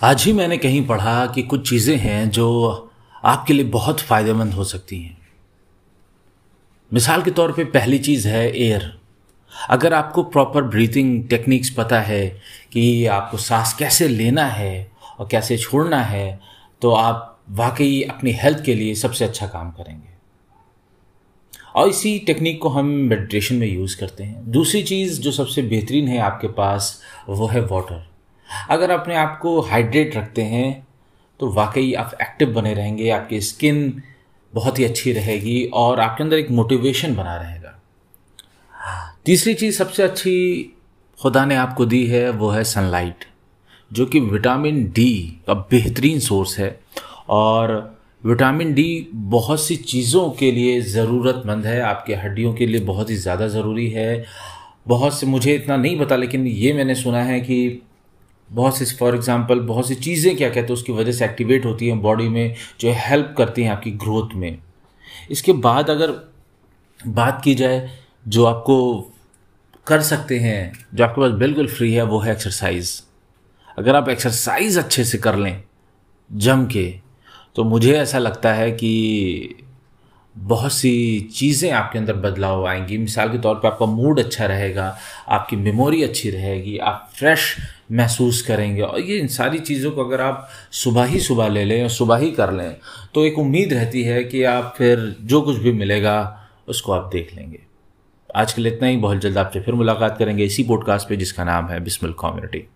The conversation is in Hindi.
आज ही मैंने कहीं पढ़ा कि कुछ चीज़ें हैं जो आपके लिए बहुत फ़ायदेमंद हो सकती हैं। मिसाल के तौर पे पहली चीज़ है एयर। अगर आपको प्रॉपर ब्रीथिंग टेक्निक्स पता है कि आपको सांस कैसे लेना है और कैसे छोड़ना है तो आप वाकई अपनी हेल्थ के लिए सबसे अच्छा काम करेंगे। और इसी टेक्निक को हम मेडिटेशन में यूज़ करते हैं। दूसरी चीज़ जो सबसे बेहतरीन है आपके पास, वो है वाटर अगर अपने आप को हाइड्रेट रखते हैं तो वाकई आप एक्टिव बने रहेंगे, आपकी स्किन बहुत ही अच्छी रहेगी और आपके अंदर एक मोटिवेशन बना रहेगा। तीसरी चीज़ सबसे अच्छी खुदा ने आपको दी है, वो है सनलाइट जो कि विटामिन डी का बेहतरीन सोर्स है और विटामिन डी बहुत सी चीज़ों के लिए ज़रूरतमंद है, आपके हड्डियों के लिए बहुत ही ज़्यादा ज़रूरी है। बहुत से, मुझे इतना नहीं पता, लेकिन ये मैंने सुना है कि बहुत सी फॉर एग्जांपल बहुत सी चीज़ें क्या कहते हैं, उसकी वजह से एक्टिवेट होती हैं बॉडी में, जो हेल्प करती हैं आपकी ग्रोथ में। इसके बाद अगर बात की जाए, जो आपको कर सकते हैं, जो आपके पास बिल्कुल फ्री है, वो है एक्सरसाइज अगर आप एक्सरसाइज अच्छे से कर लें, जम के तो मुझे ऐसा लगता है कि बहुत सी चीज़ें आपके अंदर बदलाव आएँगी। मिसाल के तौर पर आपका मूड अच्छा रहेगा, आपकी मेमोरी अच्छी रहेगी, आप फ्रेश महसूस करेंगे और ये इन सारी चीज़ों को अगर आप सुबह ही सुबह ले लें और सुबह ही कर लें तो एक उम्मीद रहती है कि आप फिर जो कुछ भी मिलेगा, उसको आप देख लेंगे। आज के लिए इतना ही। बहुत जल्द आपसे फिर मुलाकात करेंगे इसी पॉडकास्ट पे जिसका नाम है बिस्मिल कम्युनिटी।